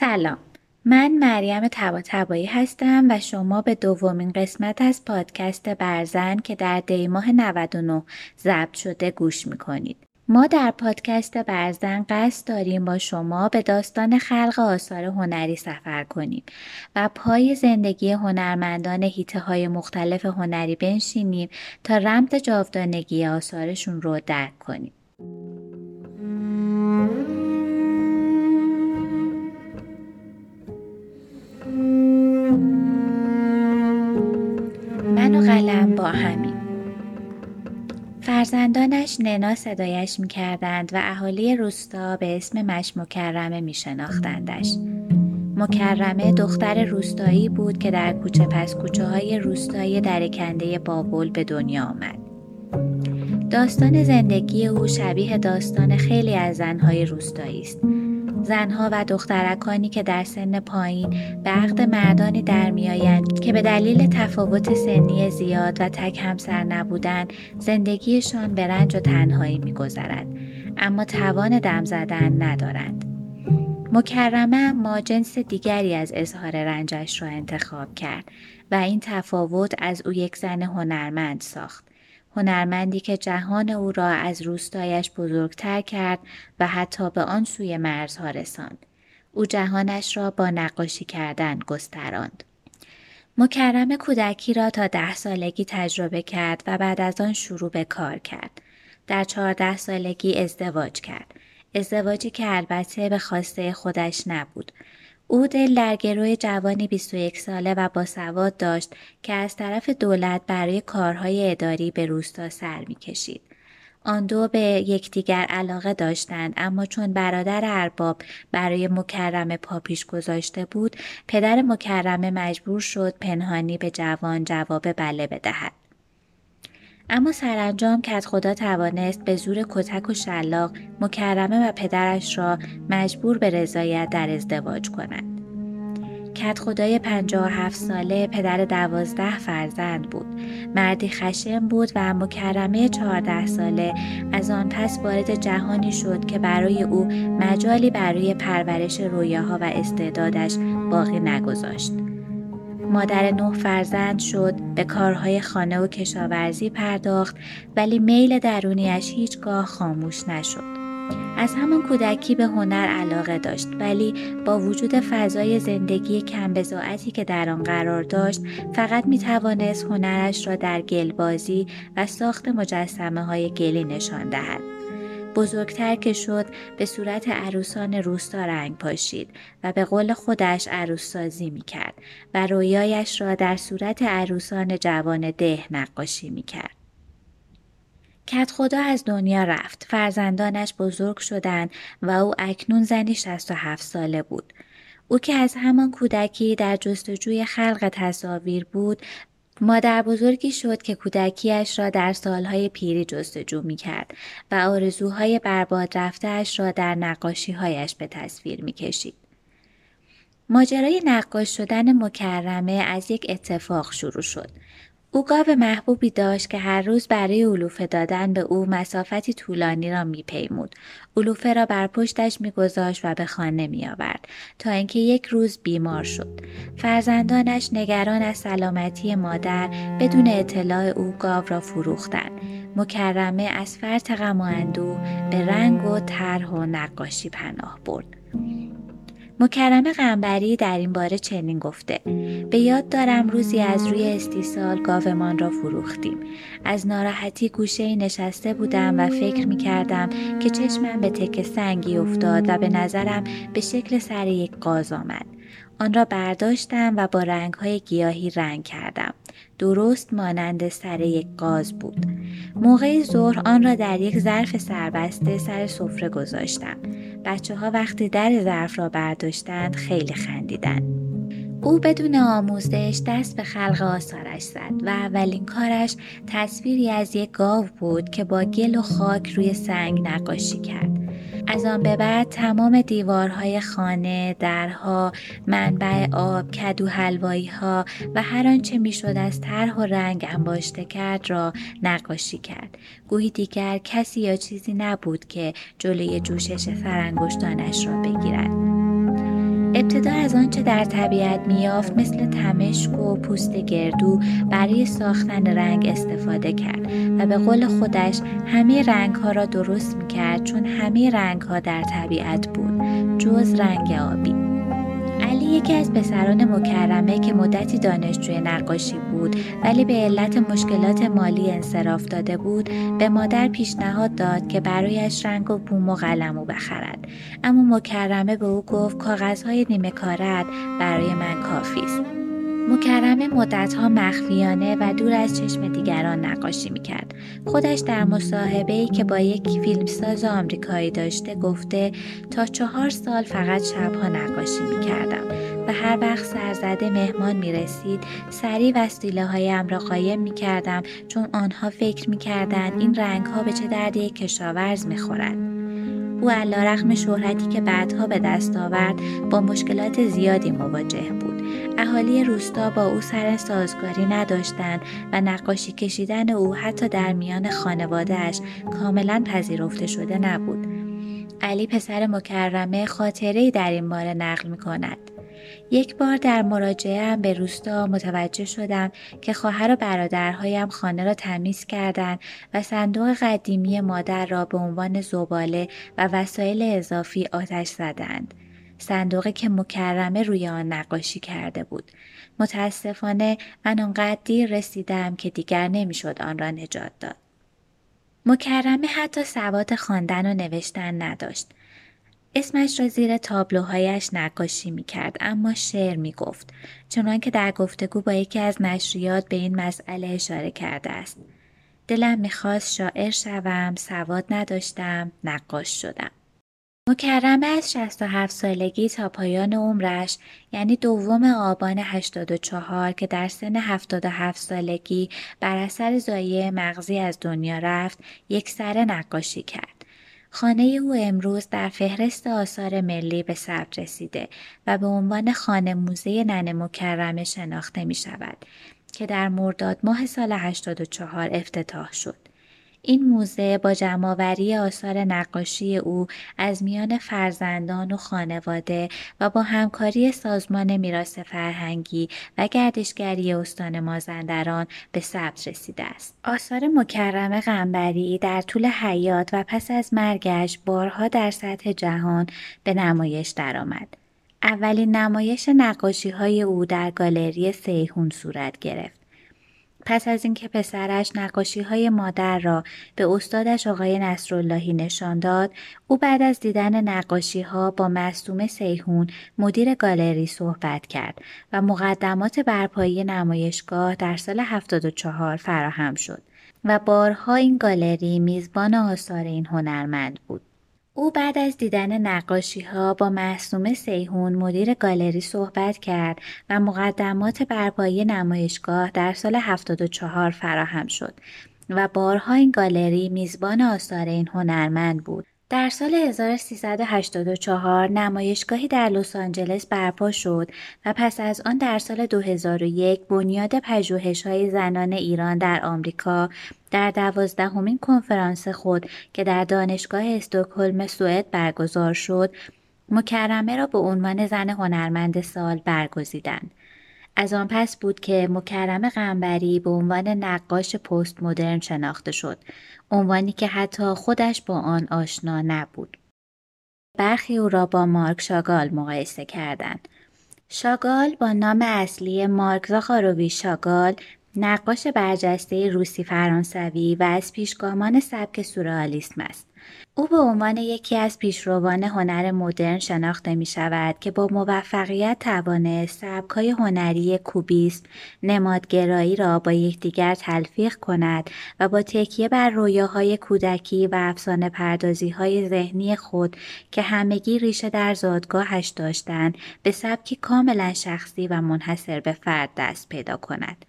سلام من مریم تبا تبایی هستم و شما به دومین قسمت از پادکست برزن که در دیماه 99 ضبط شده گوش می‌کنید. ما در پادکست برزن قصد داریم با شما به داستان خلق آثار هنری سفر کنیم و پای زندگی هنرمندان هیته های مختلف هنری بنشینیم تا رمز جاودانگی آثارشون رو درک کنیم. قلم با همین فرزندانش ننا صدایش می کردند و اهالی روستا به اسم مش مکرمه می شناختندش. مکرمه دختر روستایی بود که در کوچه پس کوچه های روستایی درکنده بابل به دنیا آمد. داستان زندگی او شبیه داستان خیلی از زنهای روستایی است. زنها و دخترکانی که در سن پایین به عقد مردانی در میآیند که به دلیل تفاوت سنی زیاد و تک همسر نبودن زندگیشان به رنج و تنهایی میگذرد. اما توان دم زدن ندارند. مکرمه ما جنس دیگری از اظهار رنجش را انتخاب کرد و این تفاوت از او یک زن هنرمند ساخت. هنرمندی که جهان او را از روستایش بزرگتر کرد و حتی به آن سوی مرزها رساند. او جهانش را با نقاشی کردن گستراند. مکرم کودکی را تا ده سالگی تجربه کرد و بعد از آن شروع به کار کرد. در چهارده سالگی ازدواج کرد. ازدواجی که البته به خواسته خودش نبود. او دل در گروه جوانی 21 ساله و با سواد داشت که از طرف دولت برای کارهای اداری به روستا سر کشید. آن دو به یکدیگر علاقه داشتند اما چون برادر ارباب برای مکرمه پاپیش گذاشته بود پدر مکرمه مجبور شد پنهانی به جوان جواب بله بدهد اما سرانجام کت خدا توانست به زور کتک و شلاق مکرمه و پدرش را مجبور به رضایت در ازدواج کند. کت خدای 57 ساله پدر دوازده فرزند بود. مردی خشم بود و مکرمه 14 ساله از آن پس وارد جهانی شد که برای او مجالی برای پرورش رویاها و استعدادش باقی نگذاشت. مادر نه فرزند شد به کارهای خانه و کشاورزی پرداخت ولی میل درونیش هیچگاه خاموش نشد. از همان کودکی به هنر علاقه داشت ولی با وجود فضای زندگی کمبزاعتی که در آن قرار داشت فقط می توانست هنرش را در گلبازی و ساخت مجسمه های گلی نشان دهد. بزرگتر که شد به صورت عروسان روستا رنگ پاشید و به قول خودش عروس سازی می کرد و رویایش را در صورت عروسان جوان ده نقاشی می کرد. کت خدا از دنیا رفت. فرزندانش بزرگ شدند و او اکنون زنی 67 ساله بود. او که از همان کودکی در جستجوی خلق تصاویر بود مادر بزرگی شد که کودکیش را در سالهای پیری جستجو می کرد و آرزوهای برباد رفتهاش را در نقاشیهایش به تصویر می کشید. ماجرای نقاش شدن مکرمه از یک اتفاق شروع شد. او گاو محبوبی داشت که هر روز برای علوفه دادن به او مسافتی طولانی را میپیمود. علوفه را بر پشتش میگذاشت و به خانه میآورد تا اینکه یک روز بیمار شد. فرزندانش نگران از سلامتی مادر بدون اطلاع او گاو را فروختند. مکرمه از فرط غم و اندوه به رنگ و طرح و نقاشی پناه برد. مکرم غنبری در این باره چنین گفته. به یاد دارم روزی از روی استیصال گاومان را فروختیم از ناراحتی گوشه نشسته بودم و فکر می کردم که چشمم به تک سنگی افتاد و به نظرم به شکل سر یک قاز آمد آن را برداشتم و با رنگهای گیاهی رنگ کردم. درست مانند سر یک گاز بود. موقع ظهر آن را در یک ظرف سربسته سر سفره گذاشتم. بچه ها وقتی در ظرف را برداشتند خیلی خندیدن. او بدون آموزش دست به خلق آثارش زد و اولین کارش تصویری از یک گاو بود که با گل و خاک روی سنگ نقاشی کرد. از آن به بعد تمام دیوارهای خانه، درها، منبع آب، کدو حلوایی ها و هر آنچه می‌شد از طرح و رنگ انباشته کرد را نقاشی کرد. گویی دیگر کسی یا چیزی نبود که جلوی جوشش سرانگشتانش را بگیرد. ابتدا از آنچه در طبیعت میافت مثل تمشک و پوست گردو برای ساختن رنگ استفاده کرد و به قول خودش همه رنگ ها را درست می‌کرد چون همه رنگ ها در طبیعت بود جز رنگ آبی. یکی از پسران مکرمه که مدتی دانشجوی نقاشی بود ولی به علت مشکلات مالی انصراف داده بود به مادر پیشنهاد داد که برایش رنگ و بوم و قلمو بخرد. اما مکرمه به او گفت کاغذهای نیمه کارت برای من کافی است. مکرمه مدتها مخفیانه و دور از چشم دیگران نقاشی می‌کرد. خودش در مصاحبه که با یک فیلمساز آمریکایی داشته گفته تا چهار سال فقط شبها نقاشی می‌کردم و هر وقت سرزده مهمان می‌رسید سریع وسیله هایم را قایم می‌کردم چون آنها فکر می‌کردند این رنگ ها به چه درد یک کشاورز می‌خورد. او علا رقم شهرتی که بعدها به دست آورد با مشکلات زیادی مواجه بود. اهالی روستا با او سر سازگاری نداشتند و نقاشی کشیدن او حتی در میان خانوادهش کاملا پذیرفته شده نبود. علی پسر مکرمه خاطره در این باره نقل می کند. یک بار در مراجعه به روستا متوجه شدم که خواهر و برادرهایم خانه را تمیز کردند و صندوق قدیمی مادر را به عنوان زباله و وسایل اضافی آتش زدند. صندوقی که مکرمه روی آن نقاشی کرده بود. متاسفانه من آنقدر دیر رسیدم که دیگر نمی‌شد آن را نجات داد. مکرمه حتی سواد خواندن و نوشتن نداشت. اسمش را زیر تابلوهایش نقاشی می کرد اما شعر می گفت چنان که در گفتگو با یکی از نشریات به این مسئله اشاره کرده است. دلم می‌خواست شاعر شوم، سواد نداشتم، نقاش شدم. مکرمه از 67 سالگی تا پایان عمرش یعنی دوم آبان 84 که در سن 77 سالگی بر اثر زایه مغزی از دنیا رفت یک سر نقاشی کرد. خانه او امروز در فهرست آثار ملی به ثبت رسیده و به عنوان خانه موزه نن مکرمه شناخته می شود که در مرداد ماه سال 84 افتتاح شد. این موزه با جمعآوری آثار نقاشی او از میان فرزندان و خانواده و با همکاری سازمان میراث فرهنگی و گردشگری استان مازندران به ثبت رسیده است. آثار مکرم قنبری در طول حیات و پس از مرگش بارها در سطح جهان به نمایش درآمد. اولین نمایش نقاشی های او در گالری سیهون صورت گرفت. پس از اینکه پسرش نقاشی های مادر را به استادش آقای نصراللهی نشان داد او بعد از دیدن نقاشی ها با مصوم سیهون مدیر گالری صحبت کرد و مقدمات برپایی نمایشگاه در سال 74 فراهم شد و بارها این گالری میزبان آثار این هنرمند بود. او بعد از دیدن نقاشی ها با محسوم سیهون مدیر گالری صحبت کرد و مقدمات برپایی نمایشگاه در سال 74 فراهم شد و بارها این گالری میزبان آثار این هنرمند بود. در سال 1384 نمایشگاهی در لس آنجلس برپا شد و پس از آن در سال 2001 بنیاد های زنان ایران در آمریکا در دوازدهمین کنفرانس خود که در دانشگاه استکهلم سوئد برگزار شد مکرمه را به عنوان زن هنرمند سال برگزیدند. از آن پس بود که مکرم قنبری به عنوان نقاش پست مدرن شناخته شد عنوانی که حتی خودش با آن آشنا نبود. برخی او را با مارک شاگال مقایسه کردند. شاگال با نام اصلی مارک زاخارووی شاگال نقاش برجسته روسی فرانسوی و از پیشگامان سبک سورئالیسم است او به عنوان یکی از پیشروان هنر مدرن شناخته می شود که با موفقیت توانست سبکهای هنری کوبیسم نمادگرایی را با یکدیگر تلفیق کند و با تکیه بر رویاهای کودکی و افسانه پردازی های ذهنی خود که همگی ریشه در زادگاهش داشتند به سبکی کاملا شخصی و منحصر به فرد دست پیدا کند.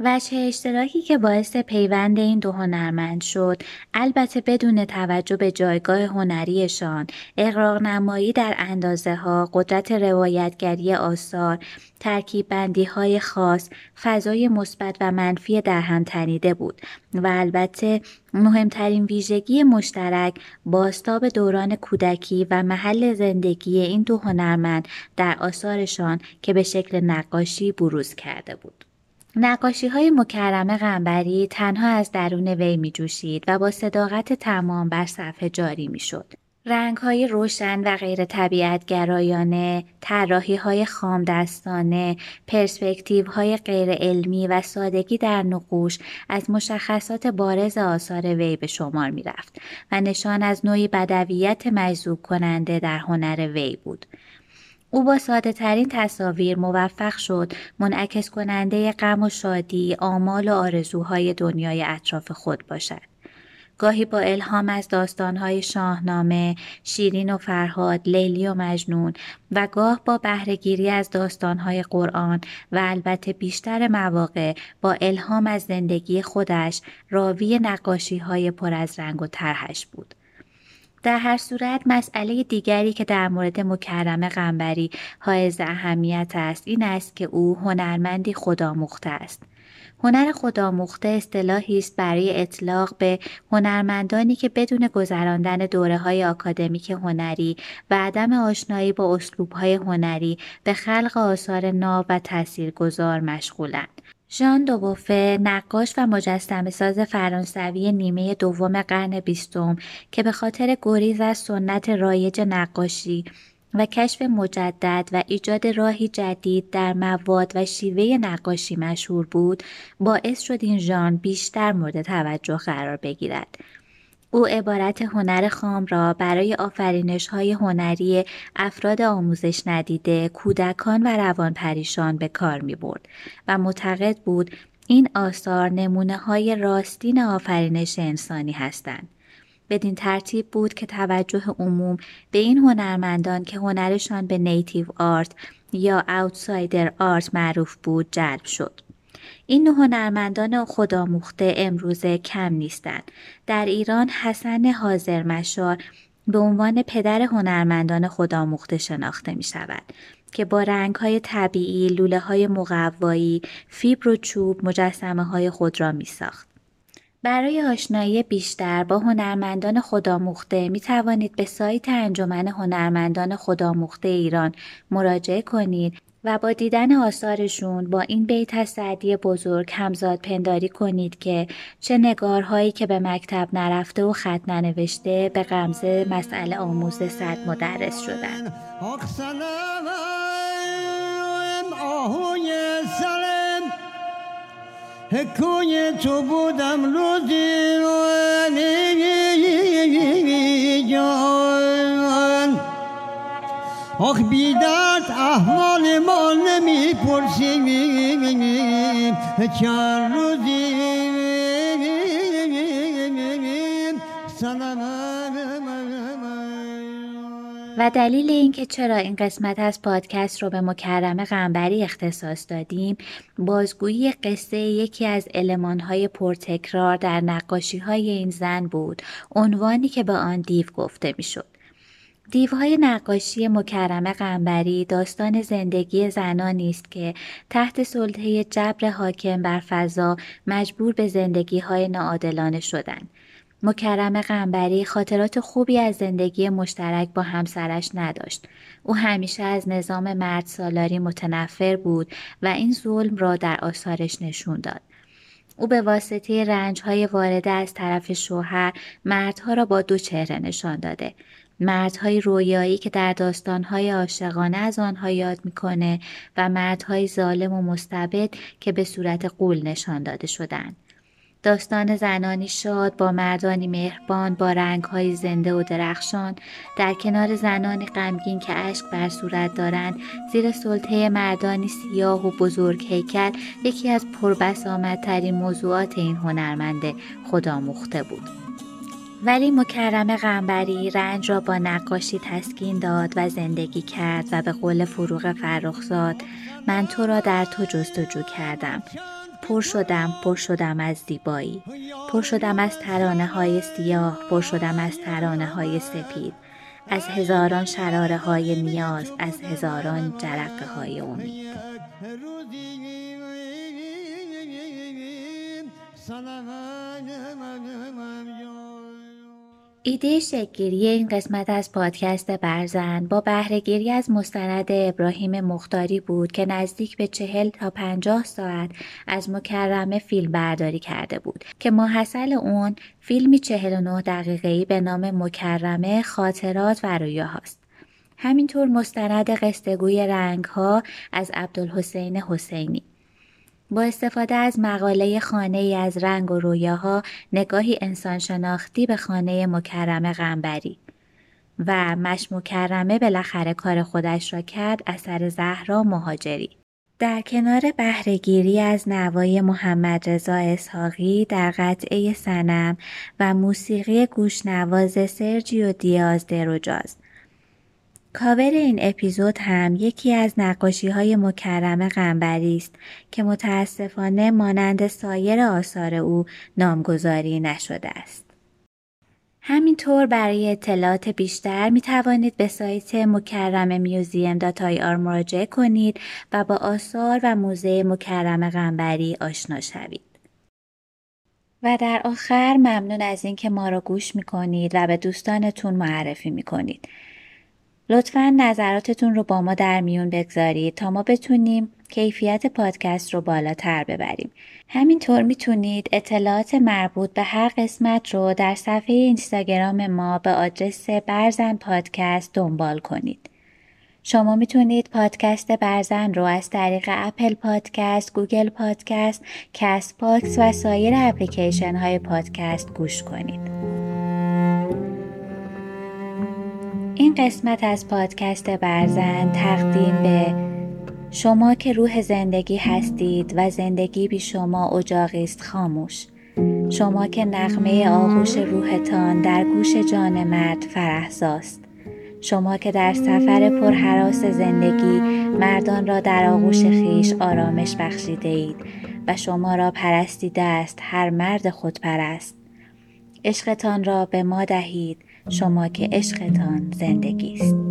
وجه اشتراکی که باعث پیوند این دو هنرمند شد البته بدون توجه به جایگاه هنریشان. اقراق نمایی در اندازه ها قدرت روایتگری آثار ترکیب بندی های خاص فضای مثبت و منفی در هم تنیده بود و البته مهمترین ویژگی مشترک باستاب دوران کودکی و محل زندگی این دو هنرمند در آثارشان که به شکل نقاشی بروز کرده بود. نقاشی های مکرمه غنبری تنها از درون وی می جوشید و با صداقت تمام بر صفحه جاری می شد. رنگ های روشن و غیر طبیعت گرایانه، طراحی های خام دستانه، پرسپکتیو های غیر علمی و سادگی در نقوش از مشخصات بارز آثار وی به شمار می رفت و نشان از نوعی بدویت مجذوب کننده در هنر وی بود. او با ساده ترین تصاویر موفق شد منعکس کننده غم و شادی، آمال و آرزوهای دنیای اطراف خود باشد. گاهی با الهام از داستانهای شاهنامه، شیرین و فرهاد، لیلی و مجنون و گاه با بهرهگیری از داستانهای قرآن و البته بیشتر مواقع با الهام از زندگی خودش راوی نقاشی های پر از رنگ و طرحش بود. در هر صورت مسئله دیگری که در مورد مکرم غنبری حائز اهمیت است این است که او هنرمندی خداموخته است. هنر خداموخته اصطلاحی است برای اطلاق به هنرمندانی که بدون گذراندن دوره های آکادمیک هنری و عدم آشنایی با اسلوب های هنری به خلق آثار ناب و تاثیرگذار مشغولند. ژان دوبوفه نقاش و مجسم ساز فرانسوی نیمه دوم قرن بیستم که به خاطر گریز از سنت رایج نقاشی و کشف مجدد و ایجاد راهی جدید در مواد و شیوه نقاشی مشهور بود باعث شد این ژان بیشتر مورد توجه قرار بگیرد. او عبارت هنر خام را برای آفرینش های هنری افراد آموزش ندیده، کودکان و روان پریشان به کار می برد و معتقد بود این آثار نمونه های راستین آفرینش انسانی هستند. بدین ترتیب بود که توجه عموم به این هنرمندان که هنرشان به نیتیو آرت یا اوتسایدر آرت معروف بود جلب شد. این هنرمندان خداموخته امروزه کم نیستند. در ایران حسن حاضر مشار به عنوان پدر هنرمندان خداموخته شناخته می شود که با رنگ های طبیعی، لوله های مقوایی، فیبر و چوب مجسمه های خود را می ساخت. برای آشنایی بیشتر با هنرمندان خداموخته می توانید به سایت انجمن هنرمندان خداموخته ایران مراجعه کنید و با دیدن آثارشون با این بیت از سعدی بزرگ همزاد پنداری کنید که چه نگارهایی که به مکتب نرفته و خط ننوشته به غمزه مسئله آموز صد مدرس شدن. حکوی تو بودم روزی آخ بیدرد احوال ما نمی‌پرسیم. چند روزی و دلیل اینکه چرا این قسمت از پادکست رو به مکرم غنبری اختصاص دادیم بازگویی قصه یکی از المانهای پرتکرار در نقاشی های این زن بود. عنوانی که به آن دیو گفته می‌شد. دیوهای نقاشی مکرم غنبری داستان زندگی زنانی است که تحت سلطه جبر حاکم بر فضا مجبور به زندگی های ناعادلانه شدند. مکرم غنبری خاطرات خوبی از زندگی مشترک با همسرش نداشت. او همیشه از نظام مرد سالاری متنفر بود و این ظلم را در آثارش نشون داد. او به واسطه رنج های وارده از طرف شوهر مردها را با دو چهره نشان داده. مردهای رویایی که در داستانهای عاشقانه از آنها یاد می‌کنه و مردهای ظالم و مستبد که به صورت قول نشان داده شدند. داستان زنانی شاد با مردانی مهربان با رنگهای زنده و درخشان در کنار زنانی غمگین که اشک بر صورت دارند زیر سلطه مردانی سیاه و بزرگ هیکل یکی از پربسامدترین موضوعات این هنرمند خداموخته بود ولی مکرم غنبری رنج را با نقاشی تسکین داد و زندگی کرد و به قول فروغ فرخزاد من تو را در تو جستجو کردم. پر شدم پر شدم از زیبایی. پر شدم از ترانه های سیاه پر شدم از ترانه های سپید. از هزاران شراره های نیاز از هزاران جرقه های امید ایده شکلگیری این قسمت از پادکست برزن با بهرهگیری از مستند ابراهیم مختاری بود که نزدیک به چهل تا پنجاه ساعت از مکرمه فیلم برداری کرده بود که ماحصل اون فیلمی 49 دقیقه‌ای به نام مکرمه خاطرات و رویاهاست. همینطور مستند قصهگوی رنگ ها از عبدالحسین حسینی با استفاده از مقاله خانه ای از رنگ و رویاها نگاهی انسان شناختی به خانه مکرمه غنبری. و مش مکرمه بالاخره کار خودش را کرد اثر زهرا مهاجری. در کنار بهرهگیری از نوای محمد رضا اسحاقی در قطعه صنم و موسیقی گوشنواز سرجیو دیاز دروجاز کاور این اپیزود هم یکی از نقاشی های مکرم قنبری است که متاسفانه مانند سایر آثار او نامگذاری نشده است. همینطور برای اطلاعات بیشتر می توانید به سایت مکرم museum dot ir مراجعه کنید و با آثار و موزه مکرم غنبری آشنا شوید. و در آخر ممنون از اینکه ما را گوش می کنید و به دوستانتون معرفی می کنید. لطفا نظراتتون رو با ما در میون بگذارید تا ما بتونیم کیفیت پادکست رو بالاتر ببریم. همینطور می‌تونید اطلاعات مربوط به هر قسمت رو در صفحه اینستاگرام ما به آدرس برزن پادکست دنبال کنید. شما می‌تونید پادکست برزن رو از طریق اپل پادکست، گوگل پادکست، کست باکس و سایر اپلیکیشن های پادکست گوش کنید. قسمت از پادکست برزن تقدیم به شما که روح زندگی هستید و زندگی بی شما اجاقی است خاموش. شما که نغمه آغوش روحتان در گوش جان مفرح‌زاست شما که در سفر پرحراس زندگی مردان را در آغوش خیش آرامش بخشیده اید و شما را پرستیده است هر مرد خودپرست. عشقتان را به ما دهید شما که عشقتان زندگی است.